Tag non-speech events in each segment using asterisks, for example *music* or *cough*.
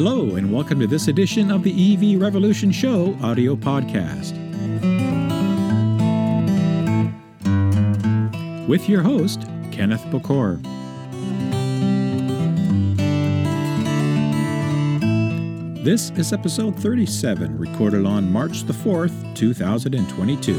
Hello, and welcome to this edition of the EV Revolution Show audio podcast. With your host, Kenneth Bokor. This is episode 37, recorded on March the 4th, 2022.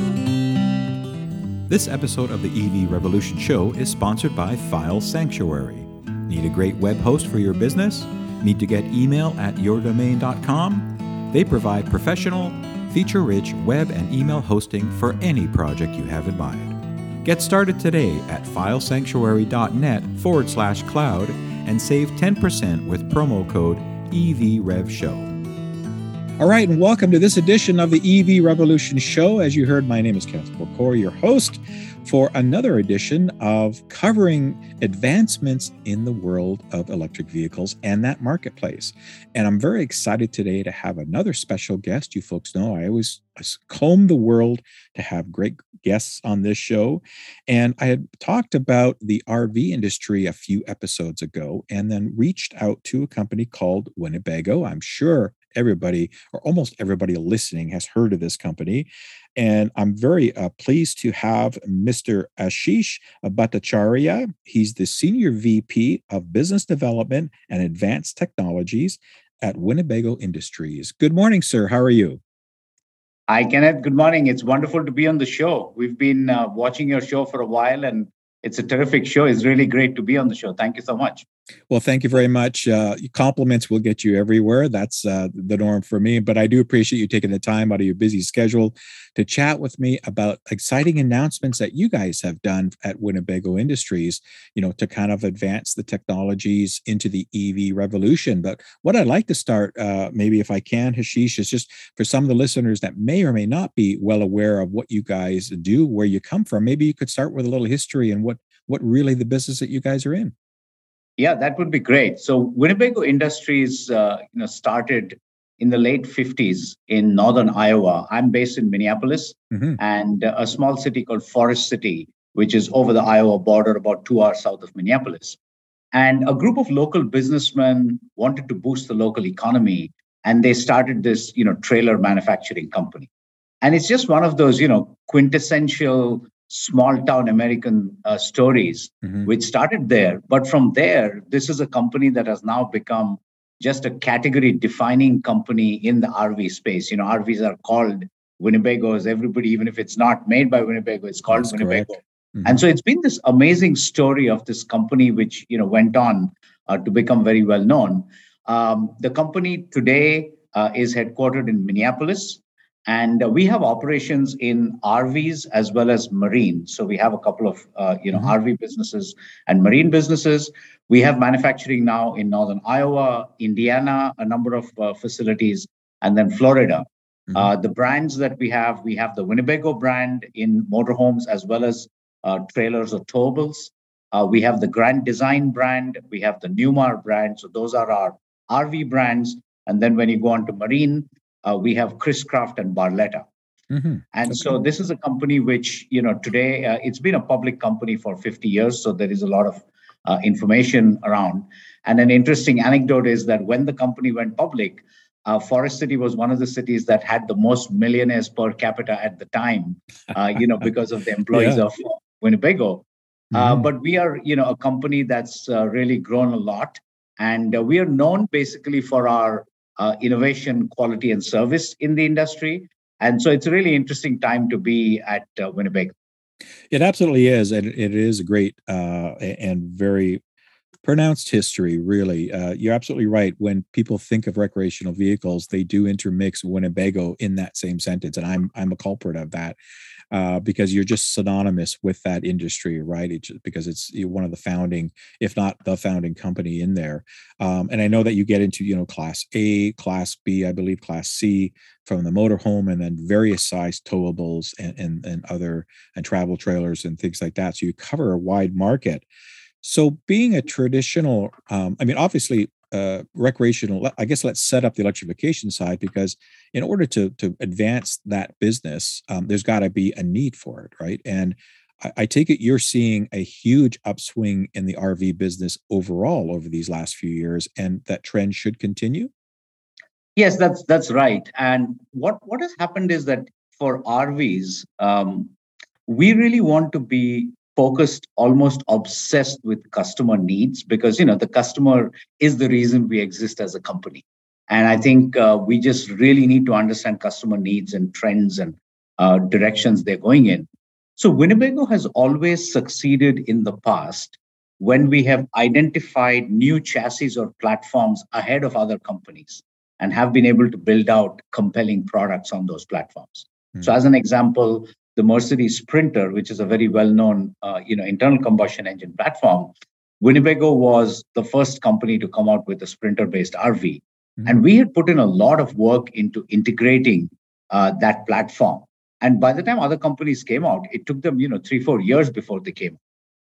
This episode of the EV Revolution Show is sponsored by File Sanctuary. Need a great web host for your business? Need to get email at yourdomain.com? They provide professional, feature rich web and email hosting for any project you have in mind. Get started today at filesanctuary.net forward slash cloud and save 10% with promo code EVRevShow. All right, and welcome to this edition of the EV Revolution Show. As you heard, my name is Kenneth Bokor, your host for another edition of covering advancements in the world of electric vehicles and that marketplace. And I'm very excited today to have another special guest. You folks know I always comb the world to have great guests on this show. And I had talked about the RV industry a few episodes ago and then reached out to a company called Winnebago. I'm sure everybody or almost everybody listening has heard of this company. And I'm very uh, pleased to have Mr. Ashish Bhattacharya. He's the Senior VP of Business Development and Advanced Technologies at Winnebago Industries. Good morning, sir. How are you? Hi, Kenneth. Good morning. It's wonderful to be on the show. We've been uh, watching your show for a while and it's a terrific show. It's really great to be on the show. Thank you so much. Well, thank you very much. Uh, compliments will get you everywhere. That's uh, the norm for me. But I do appreciate you taking the time out of your busy schedule to chat with me about exciting announcements that you guys have done at Winnebago Industries, you know, to kind of advance the technologies into the EV revolution. But what I'd like to start, uh, maybe if I can, Ashish, is just for some of the listeners that may or may not be well aware of what you guys do, where you come from. Maybe you could start with a little history and what what really the business that you guys are in. Yeah, that would be great. So Winnebago Industries, uh, you know, started in the late 50s in northern Iowa. I'm based in Minneapolis mm-hmm. and a small city called Forest City, which is over the Iowa border, about two hours south of Minneapolis. And a group of local businessmen wanted to boost the local economy, and they started this, you know, trailer manufacturing company. And it's just one of those, you know, quintessential small town American uh, stories, mm-hmm. which started there. But from there, this is a company that has now become just a category defining company in the RV space. You know, RVs are called Winnebagos. Everybody, even if it's not made by Winnebago, it's called That's Winnebago. Mm-hmm. And so it's been this amazing story of this company, which you know went on uh, to become very well known. Um, the company today uh, is headquartered in Minneapolis. And we have operations in RVs as well as marine. So we have a couple of uh, you know mm-hmm. RV businesses and marine businesses. We have manufacturing now in northern Iowa, Indiana, a number of uh, facilities, and then Florida. Mm-hmm. Uh, the brands that we have, we have the Winnebago brand in motorhomes as well as uh, trailers or towables. Uh, we have the Grand Design brand. We have the Newmar brand. So those are our RV brands. And then when you go on to marine, uh, we have Chris-Craft and Barletta. Mm-hmm. And okay. so this is a company which, you know, today uh, it's been a public company for 50 years. So there is a lot of uh, information around. And an interesting anecdote is that when the company went public, uh, Forest City was one of the cities that had the most millionaires per capita at the time, uh, you know, because of the *laughs* employees yeah. of Winnebago. Uh, mm-hmm. but we are, you know, a company that's uh, really grown a lot, and we are known basically for our uh, innovation, quality, and service in the industry. And so it's a really interesting time to be at uh, Winnebago. It absolutely is. And it is a great uh, and very pronounced history, really. Uh, you're absolutely right. When people think of recreational vehicles, they do intermix Winnebago in that same sentence. And I'm, I'm a culprit of that uh, because you're just synonymous with that industry, right? It's because it's one of the founding, if not the founding company in there. Um, and I know that you get into, you know, class A, class B, I believe class C from the motorhome, and then various size towables and, and, and other and travel trailers and things like that. So you cover a wide market. So being a traditional, um, I mean, obviously uh, recreational i guess let's set up the electrification side because in order to to advance that business um, there's got to be a need for it right and I, I, take it you're seeing a huge upswing in the rv business overall over these last few years and that trend should continue Yes, that's that's right. And what what has happened is that for RVs, um, we really want to be focused, almost obsessed with customer needs because you know the customer is the reason we exist as a company. And I think uh, we just really need to understand customer needs and trends and uh, directions they're going in. So Winnebago has always succeeded in the past when we have identified new chassis or platforms ahead of other companies and have been able to build out compelling products on those platforms. Mm. So, as an example, the Mercedes Sprinter, which is a very well-known, uh, you know, internal combustion engine platform, Winnebago was the first company to come out with a Sprinter-based RV, mm. and we had put in a lot of work into integrating uh, that platform. And by the time other companies came out, it took them, you know, three, four years before they came.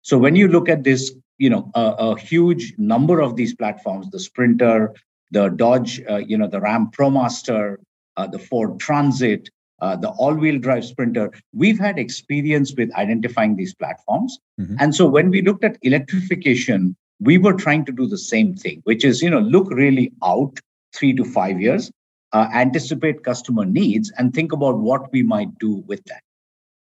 So when you look at this, you know, a, a huge number of these platforms, the Sprinter, the Dodge, uh, you know, the Ram ProMaster, uh, the Ford Transit, uh, the all-wheel drive Sprinter. We've had experience with identifying these platforms, mm-hmm. and so when we looked at electrification, we were trying to do the same thing, which is, you know, look really out three to five years, uh, anticipate customer needs, and think about what we might do with that.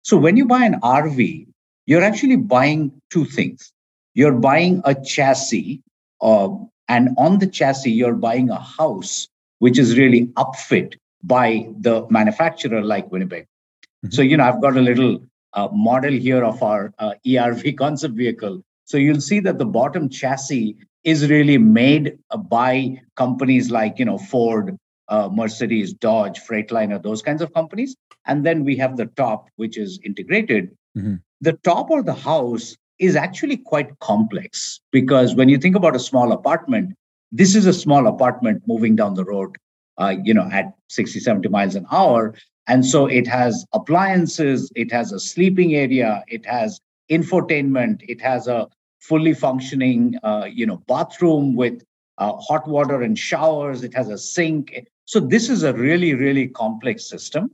So when you buy an RV, you're actually buying two things. You're buying a chassis uh, and on the chassis, you're buying a house which is really upfit by the manufacturer like Winnebago. Mm-hmm. So, you know, I've got a little uh, model here of our uh, ERV *laughs* concept vehicle. So you'll see that the bottom chassis is really made uh, by companies like, you know, Ford, uh, Mercedes, Dodge, Freightliner, those kinds of companies. And then we have the top, which is integrated. Mm-hmm. The top or the house is actually quite complex because when you think about a small apartment, this is a small apartment moving down the road, uh, you know, at 60, 70 miles an hour. And so it has appliances, it has a sleeping area, it has infotainment, it has a fully functioning, uh, you know, bathroom with uh, hot water and showers, it has a sink. So this is a really, really complex system.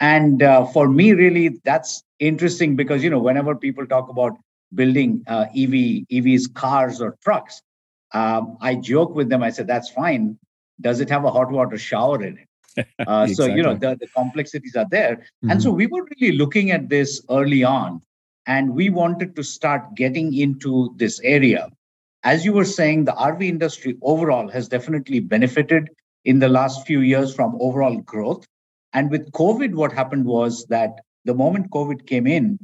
And uh, for me, really, that's interesting because, you know, whenever people talk about building uh, EV, EVs, cars or trucks. Um, I joke with them. I said, "That's fine. Does it have a hot water shower in it?" *laughs* Uh, exactly. So you know the, the complexities are there, mm-hmm. and so we were really looking at this early on, and we wanted to start getting into this area. As you were saying, the RV industry overall has definitely benefited in the last few years from overall growth. And with COVID, what happened was that the moment COVID came in,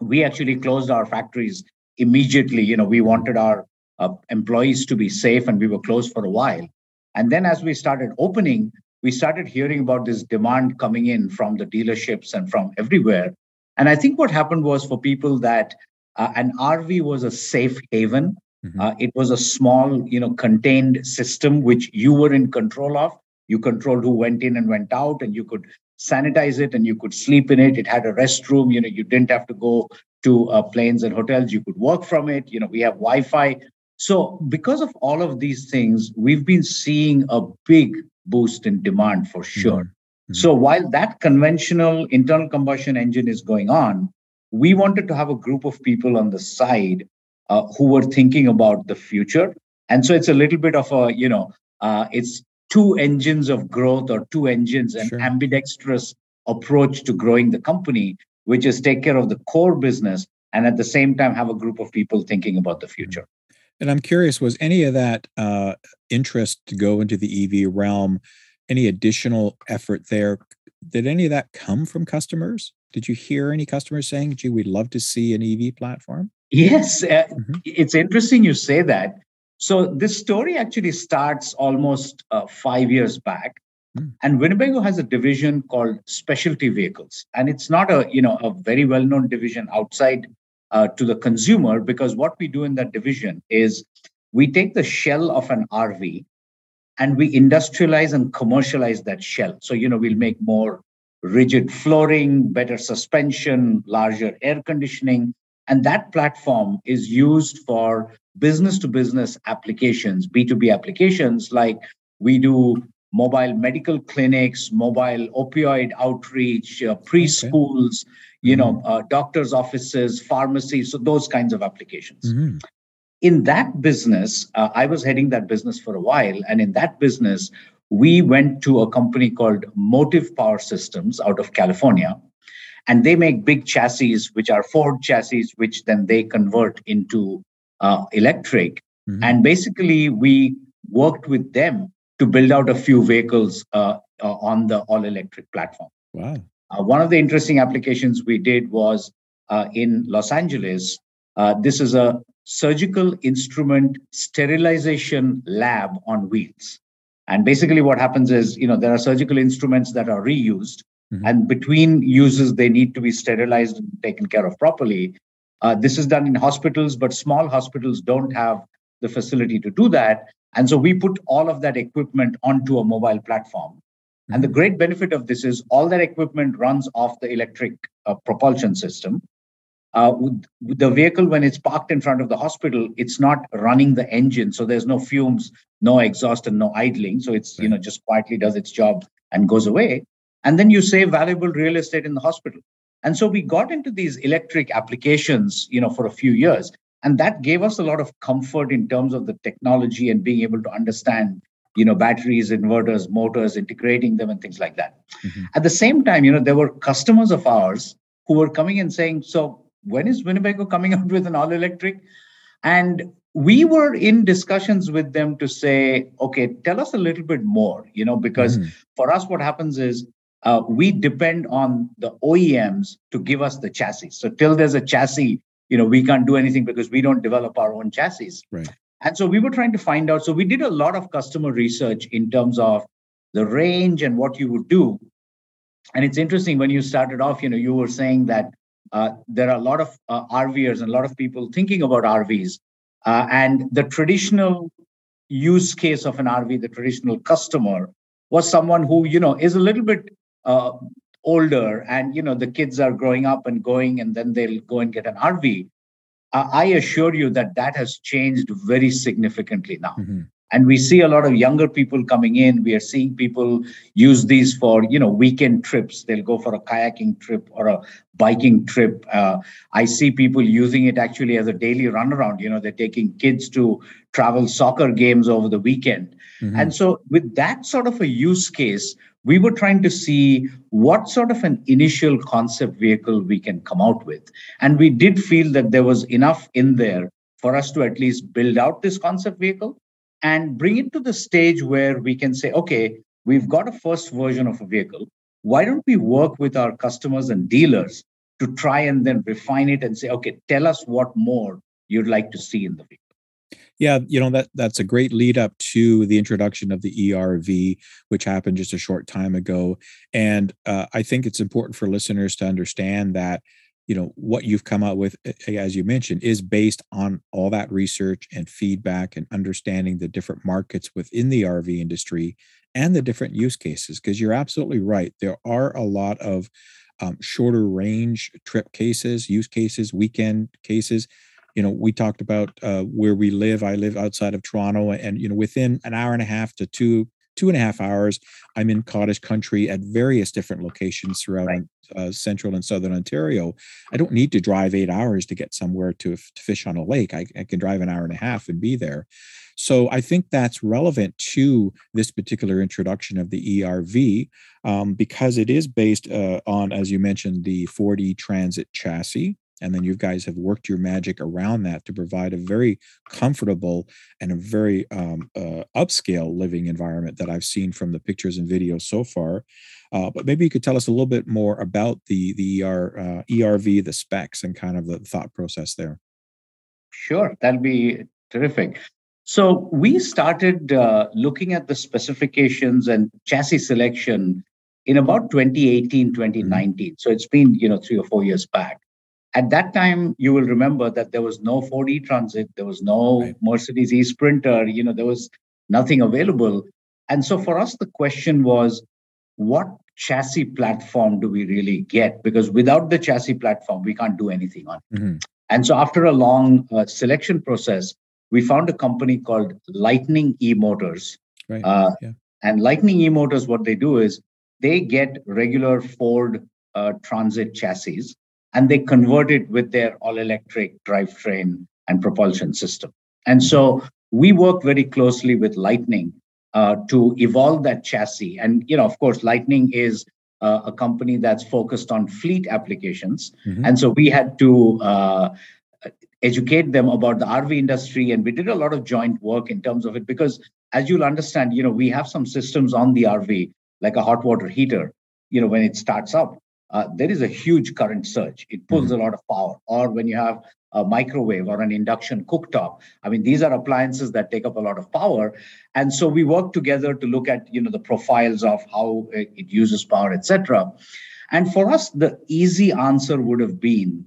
we actually closed our factories immediately. You know, we wanted our uh, employees to be safe and we were closed for a while. And then as we started opening, we started hearing about this demand coming in from the dealerships and from everywhere. And I think what happened was for people that uh, an RV was a safe haven. Mm-hmm. Uh, it was a small, you know, contained system which you were in control of. You controlled who went in and went out, and you could sanitize it and you could sleep in it. It had a restroom. You know, you didn't have to go to uh, planes and hotels. You could work from it. You know, we have Wi-Fi. So because of all of these things, we've been seeing a big boost in demand for mm-hmm. sure. Mm-hmm. So while that conventional internal combustion engine is going on, we wanted to have a group of people on the side uh, who were thinking about the future. And so it's a little bit of a, you know, uh, it's two engines of growth or two engines, an sure. ambidextrous approach to growing the company, which is take care of the core business and at the same time have a group of people thinking about the future. And I'm curious, was any of that uh, interest to go into the EV realm, any additional effort there? Did any of that come from customers? Did you hear any customers saying, gee, we'd love to see an EV platform? Yes. Uh, mm-hmm. It's interesting you say that so this story actually starts almost uh, five years back. Mm. And Winnebago has a division called specialty vehicles. And it's not a, you know, a very well-known division outside uh, to the consumer because what we do in that division is we take the shell of an RV and we industrialize and commercialize that shell. So, you know, we'll make more rigid flooring, better suspension, larger air conditioning. And that platform is used for business to business applications, B2B applications, like we do mobile medical clinics, mobile opioid outreach, uh, preschools, okay. You know, mm-hmm. uh, doctors' offices, pharmacies, so those kinds of applications. Mm-hmm. In that business, uh, I was heading that business for a while. And in that business, we went to a company called Motive Power Systems out of California. And they make big chassis, which are Ford chassis, which then they convert into uh, electric. Mm-hmm. And basically, we worked with them to build out a few vehicles uh, uh, on the all electric platform. Wow. Uh, one of the interesting applications we did was uh, in Los Angeles. Uh, this is a surgical instrument sterilization lab on wheels. And basically, what happens is, you know, there are surgical instruments that are reused, mm-hmm. and between uses, they need to be sterilized and taken care of properly. Uh, this is done in hospitals, but small hospitals don't have the facility to do that. And so we put all of that equipment onto a mobile platform. And the mm-hmm. great benefit of this is all that equipment runs off the electric uh, propulsion system. Uh, with, with the vehicle when it's parked in front of the hospital it's not running the engine so there's no fumes no exhaust and no idling. So it's you know just quietly does its job and goes away. And then you save valuable real estate in the hospital. And so we got into these electric applications you know for a few years. And that gave us a lot of comfort in terms of the technology and being able to understand you know batteries inverters motors integrating them and things like that mm-hmm. at the same time you know there were customers of ours who were coming and saying so when is Winnebago coming out with an all electric? And we were in discussions with them to say, okay, tell us a little bit more, you know, because mm. for us, what happens is uh, we depend on the OEMs to give us the chassis. So till there's a chassis, you know, we can't do anything because we don't develop our own chassis. Right. And so we were trying to find out. So we did a lot of customer research in terms of the range and what you would do. And it's interesting when you started off, you know, you were saying that uh, there are a lot of uh, RVers and a lot of people thinking about RVs. Uh, and the traditional use case of an RV, the traditional customer, was someone who, you know, is a little bit uh, older and, you know, the kids are growing up and going and then they'll go and get an RV. Uh, I assure you that that has changed very significantly now. Mm-hmm. And we see a lot of younger people coming in. We are seeing people use these for you know weekend trips. They'll go for a kayaking trip or a biking trip. Uh, i see people using it actually as a daily runaround you know they're taking kids to travel soccer games over the weekend. Mm-hmm. and so with that sort of a use case we were trying to see what sort of an initial concept vehicle we can come out with and we did feel that there was enough in there for us to at least build out this concept vehicle and bring it to the stage where we can say, okay, we've got a first version of a vehicle. Why don't we work with our customers and dealers to try and then refine it and say, okay, tell us what more you'd like to see in the vehicle? Yeah, you know that that's a great lead up to the introduction of the ERV, which happened just a short time ago, and uh, I think it's important for listeners to understand that you know what you've come out with as you mentioned is based on all that research and feedback and understanding the different markets within the rv industry and the different use cases because you're absolutely right there are a lot of um, shorter range trip cases use cases weekend cases you know we talked about uh, where we live i live outside of toronto and you know within an hour and a half to two two and a half hours i'm in cottage country at various different locations throughout right uh, central and southern Ontario, I don't need to drive eight hours to get somewhere to, to fish on a lake. I, I, can drive an hour and a half and be there. So I think that's relevant to this particular introduction of the ERV um, because it is based uh, on, as you mentioned, the Ford Transit chassis and then you guys have worked your magic around that to provide a very comfortable and a very um, uh, upscale living environment that I've seen from the pictures and videos so far. Uh, but maybe you could tell us a little bit more about the the ER, uh, ERV, the specs, and kind of the thought process there. Sure, that'll be terrific. So we started uh, looking at the specifications and chassis selection in about 2018 2019 mm-hmm. so it's been you know three or four years back at that time, you will remember that there was no Ford e-Transit, there was no right. Mercedes e-Sprinter, you know, there was nothing available. And so for us, the question was, what chassis platform do we really get? Because without the chassis platform, we can't do anything on it. Mm-hmm. And so after a long uh, selection process, we found a company called Lightning E-Motors. Right. Uh, yeah. And Lightning E-Motors, what they do is they get regular Ford uh, Transit chassis and they convert it with their all electric drivetrain and propulsion system. And so we work very closely with Lightning uh, to evolve that chassis. And you know, of course, Lightning is uh, a company that's focused on fleet applications, mm-hmm. and so we had to uh, educate them about the RV industry, and we did a lot of joint work in terms of it because, as you'll understand, you know, we have some systems on the RV like a hot water heater. You know, when it starts up, uh, there is a huge current surge. It pulls mm-hmm. a lot of power. Or when you have a microwave or an induction cooktop, I mean, these are appliances that take up a lot of power. And so we work together to look at you know the profiles of how it uses power, etc. And for us, the easy answer would have been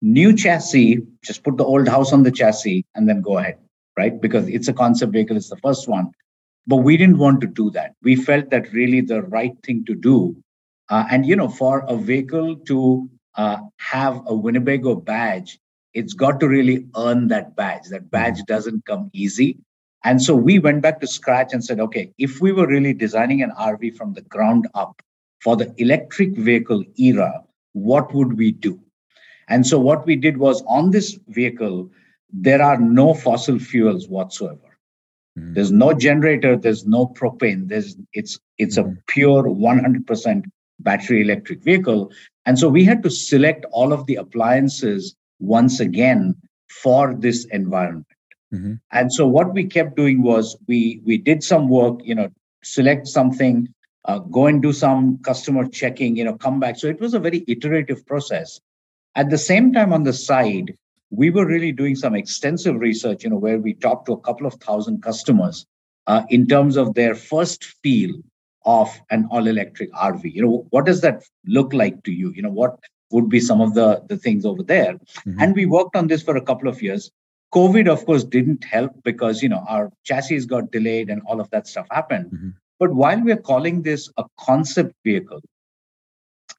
new chassis. Just put the old house on the chassis and then go ahead, right? Because it's a concept vehicle. It's the first one. But we didn't want to do that. We felt that really the right thing to do uh, and you know, for a vehicle to uh, have a Winnebago badge, it's got to really earn that badge. That badge mm-hmm. doesn't come easy. And so we went back to scratch and said, okay, if we were really designing an RV from the ground up for the electric vehicle era, what would we do? And so what we did was on this vehicle, there are no fossil fuels whatsoever. Mm-hmm. There's no generator, there's no propane. There's it's it's mm-hmm. a pure 100% battery electric vehicle. And so we had to select all of the appliances once again for this environment. Mm-hmm. And so what we kept doing was we we did some work, you know, select something, uh, go and do some customer checking, you know, come back. So it was a very iterative process. At the same time, on the side, we were really doing some extensive research, you know, where we talked to a couple of thousand customers uh, in terms of their first feel of an all electric rv you know what does that look like to you? You know what would be some of the the things over there? Mm-hmm. and we worked on this for a couple of years. Covid of course didn't help because you know our chassis got delayed and all of that stuff happened. Mm-hmm. but while we're calling this a concept vehicle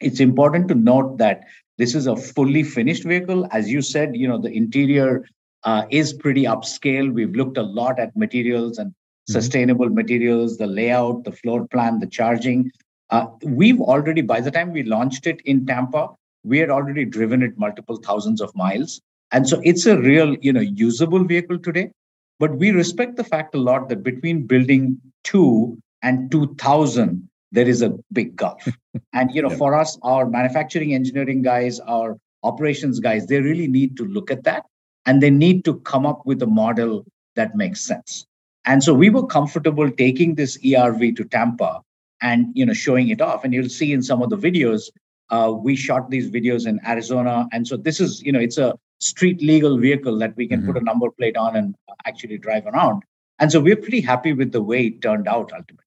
it's important to note that this is a fully finished vehicle. As you said you know the interior uh, is pretty upscale. We've looked a lot at materials and Mm-hmm. sustainable materials, the layout, the floor plan, the charging. Uh, we've already, by the time we launched it in Tampa, we had already driven it multiple thousands of miles. And so it's a real, you know, usable vehicle today. But we respect the fact a lot that between building two and 2000, there is a big gulf. *laughs* and, you know, yeah. for us, our manufacturing engineering guys, our operations guys, they really need to look at that and they need to come up with a model that makes sense. And so we were comfortable taking this ERV to Tampa and you know showing it off. And you'll see in some of the videos, uh, we shot these videos in Arizona. And so this is you know it's a street legal vehicle that we can mm-hmm. put a number plate on and actually drive around. And so we're pretty happy with the way it turned out ultimately.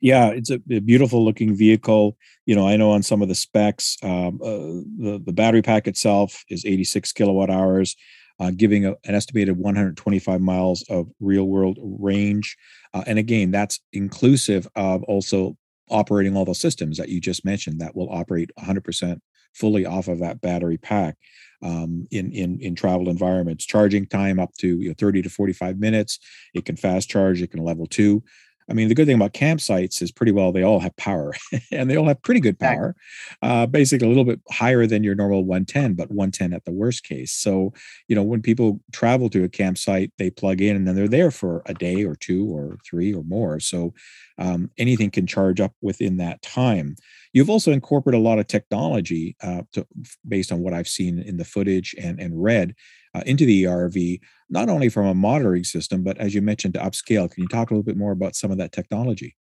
Yeah, it's a, a beautiful looking vehicle. You know, I know on some of the specs, um, uh, the the battery pack itself is 86 kilowatt hours uh, giving a, an estimated 125 miles of real world range. Uh, and again, that's inclusive of also operating all the systems that you just mentioned that will operate 100% fully off of that battery pack um, in in in travel environments. Charging time up to you know, 30 to 45 minutes. It can fast charge. It can level two. I mean, the good thing about campsites is pretty well they all have power *laughs* and they all have pretty good power. Uh, basically, a little bit higher than your normal 110, but 110 at the worst case. So, you know, when people travel to a campsite, they plug in and then they're there for a day or two or three or more. So, um, anything can charge up within that time. You've also incorporated a lot of technology uh, to, based on what I've seen in the footage and, and read uh, into the ERV, not only from a monitoring system, but as you mentioned, to upscale. Can you talk a little bit more about some of that technology?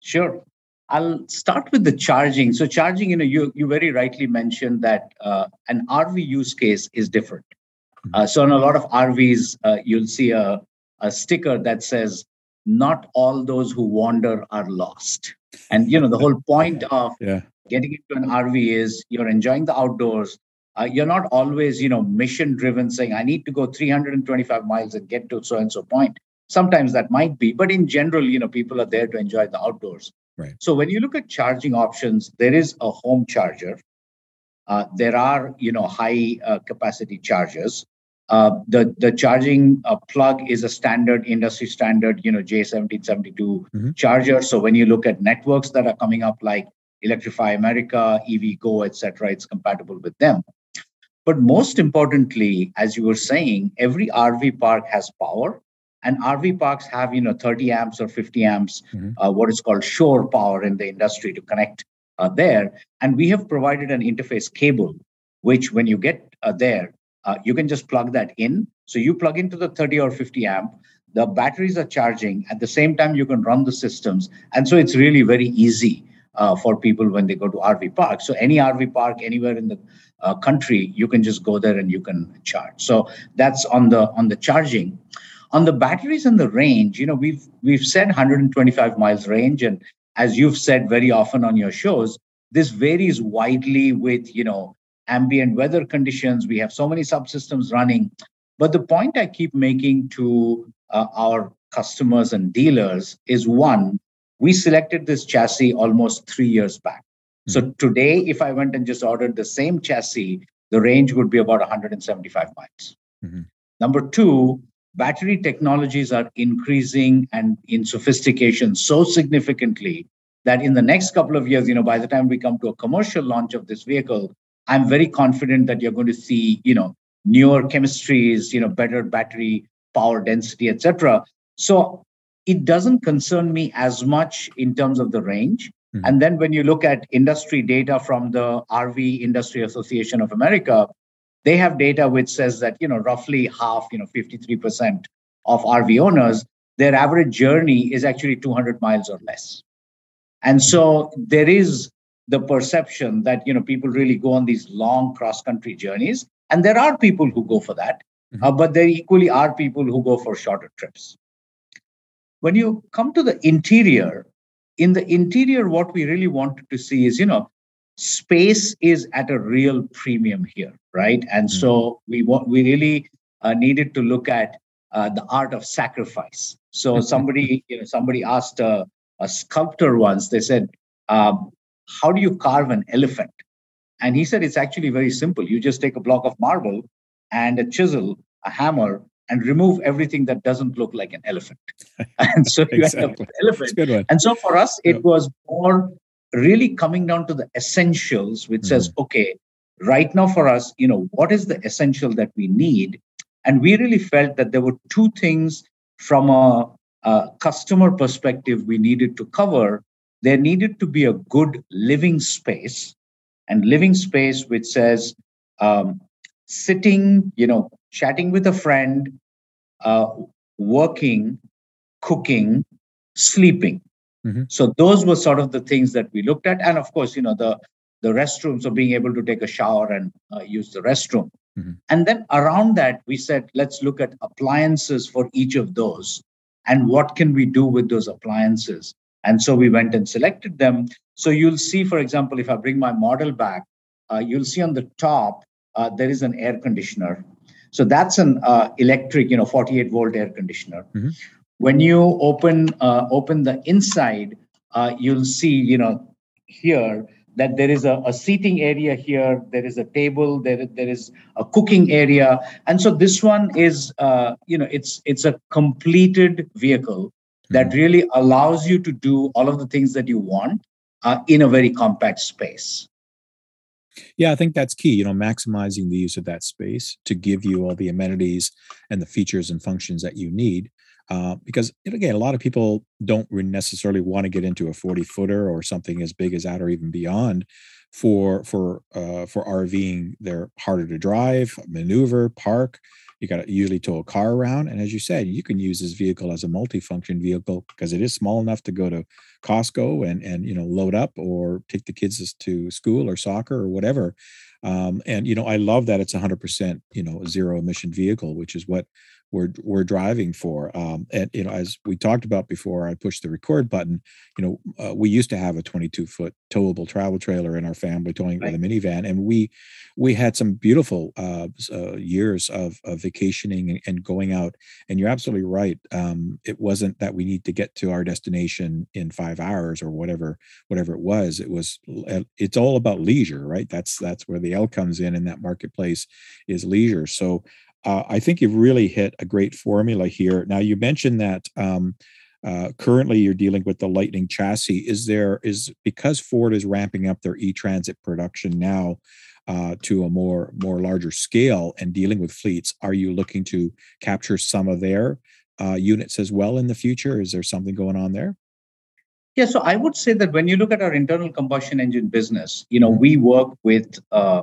Sure. I'll start with the charging. So charging, you know, you, you very rightly mentioned that uh, an RV use case is different. Mm-hmm. Uh, so in a lot of RVs, uh, you'll see a, a sticker that says, not all those who wander are lost. And, you know, the whole point of yeah. getting into an RV is you're enjoying the outdoors, uh, you're not always you know mission driven saying i need to go 325 miles and get to so and so point. Sometimes that might be but in general you know people are there to enjoy the outdoors. Right. So when you look at charging options there is a home charger. Uh, there are you know high uh, capacity chargers the the charging uh, plug is a standard industry standard you know j1772 mm-hmm. charger so when you look at networks that are coming up like electrify america EVgo etc it's compatible with them but most importantly, as you were saying, every RV park has power and RV parks have you know 30 amps or 50 amps, mm-hmm. uh, what is called shore power in the industry to connect uh, there. And we have provided an interface cable, which when you get uh, there, uh, you can just plug that in. So you plug into the 30 or 50 amp, the batteries are charging. At the same time, you can run the systems, and so it's really very easy uh, for people when they go to RV park. So any RV park anywhere in the uh, country, you can just go there and you can charge. So that's on the on the charging. On the batteries and the range, you know, we've we've said 125 miles range, and as you've said very often on your shows, this varies widely with you know ambient weather conditions. We have so many subsystems running. But the point I keep making to uh, our customers and dealers is one, we selected this chassis almost three years back. Mm-hmm. So today, if I went and just ordered the same chassis, the range would be about 175 miles. Mm-hmm. Number two, battery technologies are increasing and in sophistication so significantly that in the next couple of years, you know, by the time we come to a commercial launch of this vehicle, I'm very confident that you're going to see, you know, newer chemistries, you know, better battery power density, etc. So it doesn't concern me as much in terms of the range. Mm-hmm. And then when you look at industry data from the RV Industry Association of America, they have data which says that you know roughly half, you know, 53% of RV owners, their average journey is actually 200 miles or less. And so there is the perception that you know people really go on these long cross country journeys and there are people who go for that mm-hmm. uh, but there equally are people who go for shorter trips when you come to the interior in the interior what we really wanted to see is you know space is at a real premium here right and mm-hmm. so we want we really uh, needed to look at uh, the art of sacrifice so *laughs* somebody you know somebody asked a, a sculptor once they said um, how do you carve an elephant and he said it's actually very simple you just take a block of marble and a chisel a hammer and remove everything that doesn't look like an elephant. *laughs* and so you exactly. end up with an elephant. And so for us, it was more really coming down to the essentials, which mm says, mm-hmm. okay, right now for us, you know, what is the essential that we need? And we really felt that there were two things from a, a customer perspective we needed to cover. There needed to be a good living space, and living space which says um, sitting, you know, chatting with a friend, uh, working, cooking, sleeping. Mm-hmm. So those were sort of the things that we looked at, and of course, you know the the restrooms, so being able to take a shower and uh, use the restroom. Mm-hmm. And then around that, we said, let's look at appliances for each of those, and what can we do with those appliances. And so we went and selected them. So you'll see, for example, if I bring my model back, uh, you'll see on the top uh, there is an air conditioner so that's an uh, electric, you know, 48 volt air conditioner. Mm-hmm. When you open uh, open the inside, uh, you'll see, you know, here that there is a, a, seating area here, there is a table, there, there is a cooking area, and so this one is, uh, you know, it's it's a completed vehicle. That really allows you to do all of the things that you want uh, in a very compact space. Yeah, I think that's key, you know, maximizing the use of that space to give you all the amenities and the features and functions that you need. Uh, because again, a lot of people don't necessarily want to get into a 40 footer or something as big as that or even beyond for for uh, for RVing. They're harder to drive, maneuver, park you got to usually tow a car around and as you said you can use this vehicle as a multifunction vehicle because it is small enough to go to costco and and you know load up or take the kids to school or soccer or whatever um, and you know i love that it's 100% you know zero emission vehicle which is what we're we're driving for. Um, and you know, as we talked about before, I pushed the record button. You know, uh, we used to have a 22 foot towable travel trailer in our family, towing right. with a minivan, and we we had some beautiful uh, uh, years of, of vacationing and, going out. And you're absolutely right. Um, it wasn't that we need to get to our destination in five hours or whatever whatever it was. It was it's all about leisure, right? That's that's where the L comes in in that marketplace is leisure. So uh, I think you've really hit a great formula here. Now, you mentioned that um, uh, currently you're dealing with the Lightning chassis. Is there is because Ford is ramping up their e-transit production now uh, to a more more larger scale and dealing with fleets? Are you looking to capture some of their uh, units as well in the future? Is there something going on there? Yeah, so I would say that when you look at our internal combustion engine business, you know, mm-hmm. we work with uh,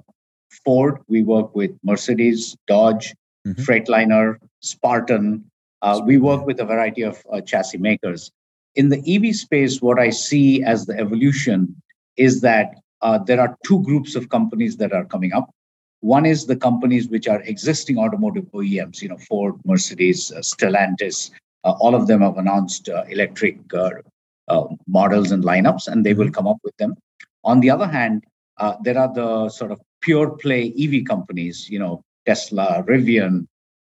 Ford, we work with Mercedes, Dodge, mm-hmm. Freightliner, Spartan. Uh, we work with a variety of uh, chassis makers. In the EV space, what I see as the evolution is that uh, there are two groups of companies that are coming up. One is the companies which are existing automotive OEMs, you know, Ford, Mercedes, uh, Stellantis. Uh, all of them have announced uh, electric models and lineups, and they will mm-hmm. come up with them. On the other hand, there are the sort of pure play EV companies, you know, Tesla, Rivian,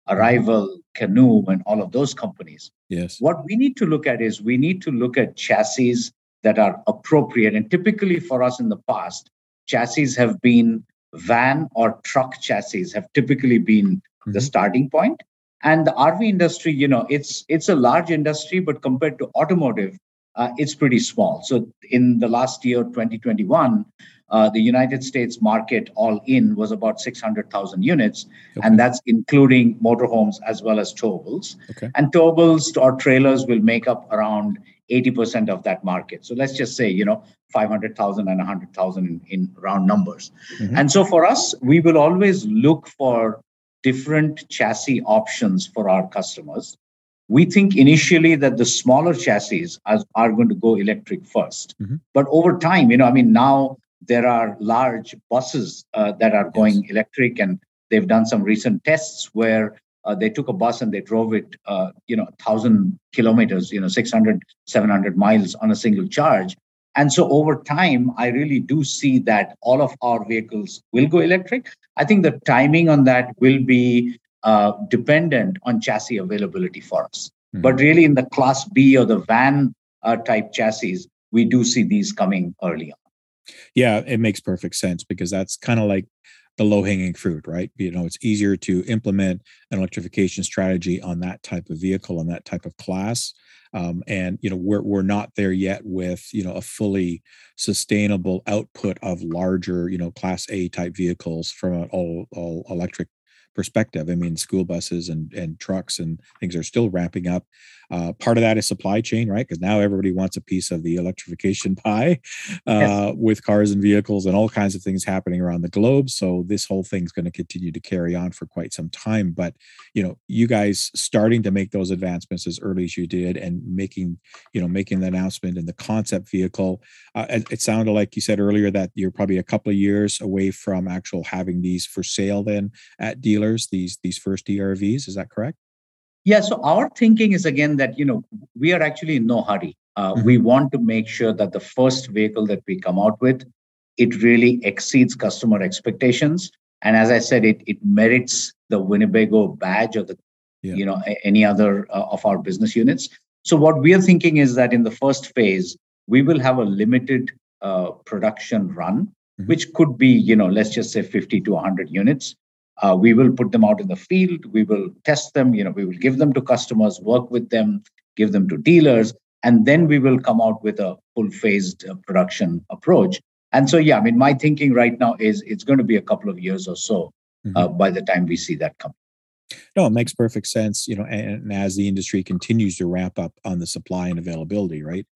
Arrival, Canoo, and all of those companies. Yes. What we need to look at is we need to look at chassis that are appropriate. And typically for us in the past, chassis have been van or truck chassis have typically been mm-hmm. the starting point. And the RV industry, you know, it's it's a large industry, but compared to automotive, uh, it's pretty small. So in the last year, 2021, uh, the United States market all in was about 600,000 units, okay. and that's including motorhomes as well as towables. Okay. And towables or trailers will make up around 80% of that market. So let's just say, you know, 500,000 and 100,000 in, in round numbers. Mm-hmm. And so for us, we will always look for different chassis options for our customers. We think initially that the smaller chassis are, are going to go electric 1st mm-hmm. But over time, you know, I mean, now there are large buses uh, that are going yes. electric, and they've done some recent tests where uh, they took a bus and they drove it, uh, you know, 1,000 kilometers, you know, 600, 700 miles on a single charge. And so over time, I really do see that all of our vehicles will go electric. I think the timing on that will be uh, dependent on chassis availability for us. Mm-hmm. But really, in the class B or the van uh, type chassis, we do see these coming early on. Yeah, it makes perfect sense because that's kind of like the low hanging fruit, right? You know, it's easier to implement an electrification strategy on that type of vehicle, on that type of class. Um, and you know, we're we're not there yet with you know a fully sustainable output of larger you know class A type vehicles from an all all electric perspective. I mean, school buses and and trucks and things are still ramping up. Uh, part of that is supply chain, right? Because now everybody wants a piece of the electrification *laughs* pie uh, yes. with cars and vehicles and all kinds of things happening around the globe. So this whole thing's going to continue to carry on for quite some time. But you know, you guys starting to make those advancements as early as you did and making you know making the announcement in the concept vehicle. Uh, it, it sounded like you said earlier that you're probably a couple of years away from actual having these for sale then at dealers. These these first ERVs, is that correct? Yeah, so our thinking is again that you know we are actually in no hurry. Uh, mm-hmm. We want to make sure that the first vehicle that we come out with, it really exceeds customer expectations, and as I said, it it merits the Winnebago badge or the yeah. you know any other uh, of our business units. So what we are thinking is that in the first phase, we will have a limited uh, production run, mm-hmm. which could be you know let's just say 50 to 100 units uh, we will put them out in the field. We will test them. You know, we will give them to customers, work with them, give them to dealers, and then we will come out with a full-phased uh, production approach. And so, yeah, I mean, my thinking right now is it's going to be a couple of years or so mm-hmm. uh, by the time we see that come. No, it makes perfect sense. You know, and, and as the industry continues to ramp up on the supply and availability, right?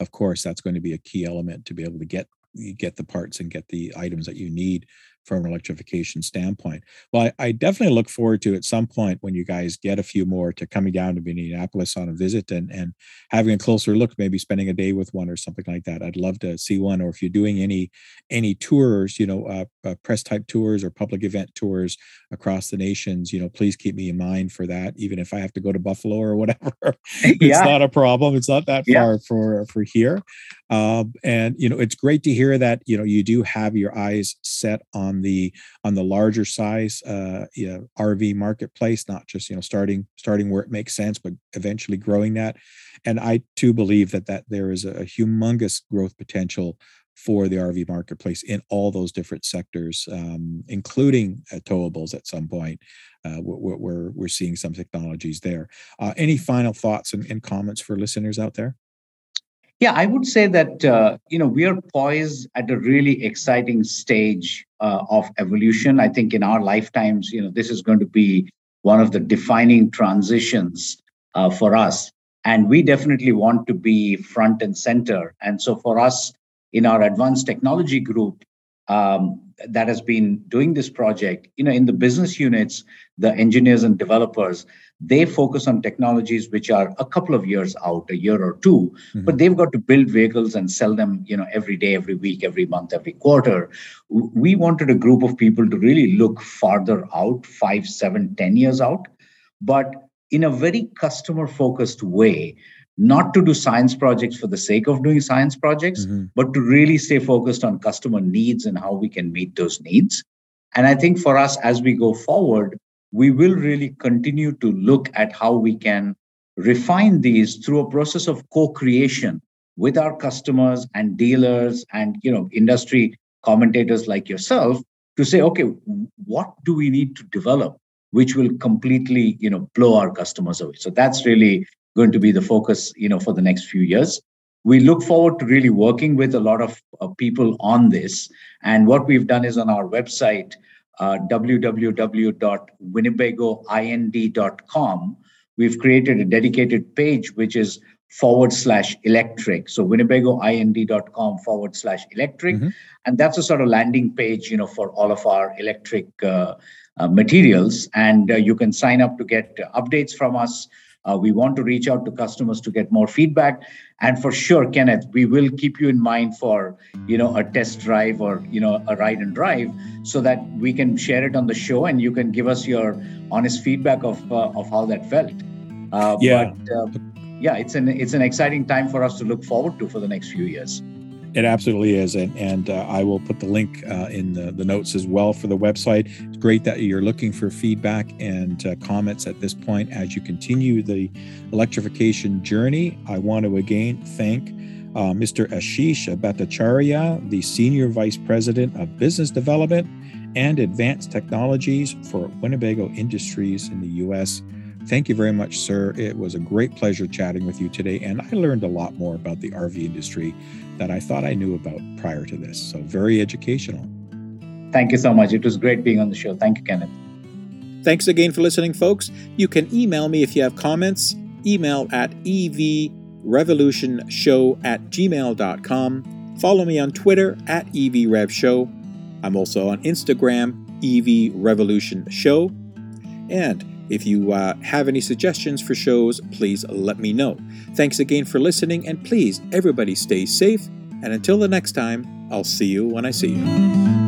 Of course, that's going to be a key element to be able to get get the parts and get the items that you need from an electrification standpoint. Well, I, I, definitely look forward to at some point when you guys get a few more to coming down to Minneapolis on a visit and and having a closer look, maybe spending a day with one or something like that. I'd love to see one, or if you're doing any any tours, you know, uh, uh, press type tours or public event tours across the nations, you know, please keep me in mind for that. Even if I have to go to Buffalo or whatever, *laughs* it's yeah. not a problem. It's not that far yeah. for for here. Um, and you know, it's great to hear that you know you do have your eyes set on the on the larger size uh, you know, RV marketplace, not just you know starting starting where it makes sense, but eventually growing that. And I too believe that that there is a, humongous growth potential for the RV marketplace in all those different sectors, um, including uh, towables at some point. Uh, we're, we're, seeing some technologies there. Uh, any final thoughts and, and comments for listeners out there? Yeah, I would say that uh, you know we are poised at a really exciting stage uh, of evolution. I think in our lifetimes, you know, this is going to be one of the defining transitions uh, for us. And we definitely want to be front and center. And so for us in our advanced technology group, um, that has been doing this project, you know, in the business units, the engineers and developers, they focus on technologies which are a couple of years out, a year or 2 mm-hmm. but they've got to build vehicles and sell them, you know, every day, every week, every month, every quarter. We wanted a group of people to really look farther out, five, seven, ten years out, but in a very customer focused way not to do science projects for the sake of doing science projects, mm-hmm. but to really stay focused on customer needs and how we can meet those needs. And I think for us, as we go forward, we will really continue to look at how we can refine these through a process of co-creation with our customers and dealers and you know industry commentators like yourself to say okay what do we need to develop which will completely you know blow our customers away so that's really going to be the focus, you know, for the next few years. We look forward to really working with a lot of uh, people on this. And what we've done is on our website, uh, www.winnebagoind.com, we've created a dedicated page which is forward slash electric. So winnebagoind.com forward slash electric. Mm-hmm. And that's a sort of landing page, you know, for all of our electric uh, uh, materials. And uh, you can sign up to get updates from us. Uh, we want to reach out to customers to get more feedback. And for sure, Kenneth, we will keep you in mind for you know a test drive or you know a ride and drive, so that we can share it on the show and you can give us your honest feedback of uh, of how that felt. Uh, yeah. But, uh, yeah, it's an it's an exciting time for us to look forward to for the next few years. It absolutely is. And, and uh, I will put the link uh, in the, the notes as well for the website. It's great that you're looking for feedback and uh, comments at this point as you continue the electrification journey. I want to again thank uh, Mr. Ashish Bhattacharya, the Senior Vice President of Business Development and Advanced Technologies for Winnebago Industries in the U.S. Thank you very much, sir. It was a great pleasure chatting with you today, and I learned a lot more about the RV industry that I thought I knew about prior to this. So, very educational. Thank you so much. It was great being on the show. Thank you, Kenneth. Thanks again for listening, folks. You can email me if you have comments. Email at evrevolutionshow at gmail.com. Follow me on Twitter at evrevshow. I'm also on Instagram, evrevolutionshow. And if you uh, have any suggestions for shows, please let me know. Thanks again for listening, and please, everybody stay safe. And until the next time, I'll see you when I see you.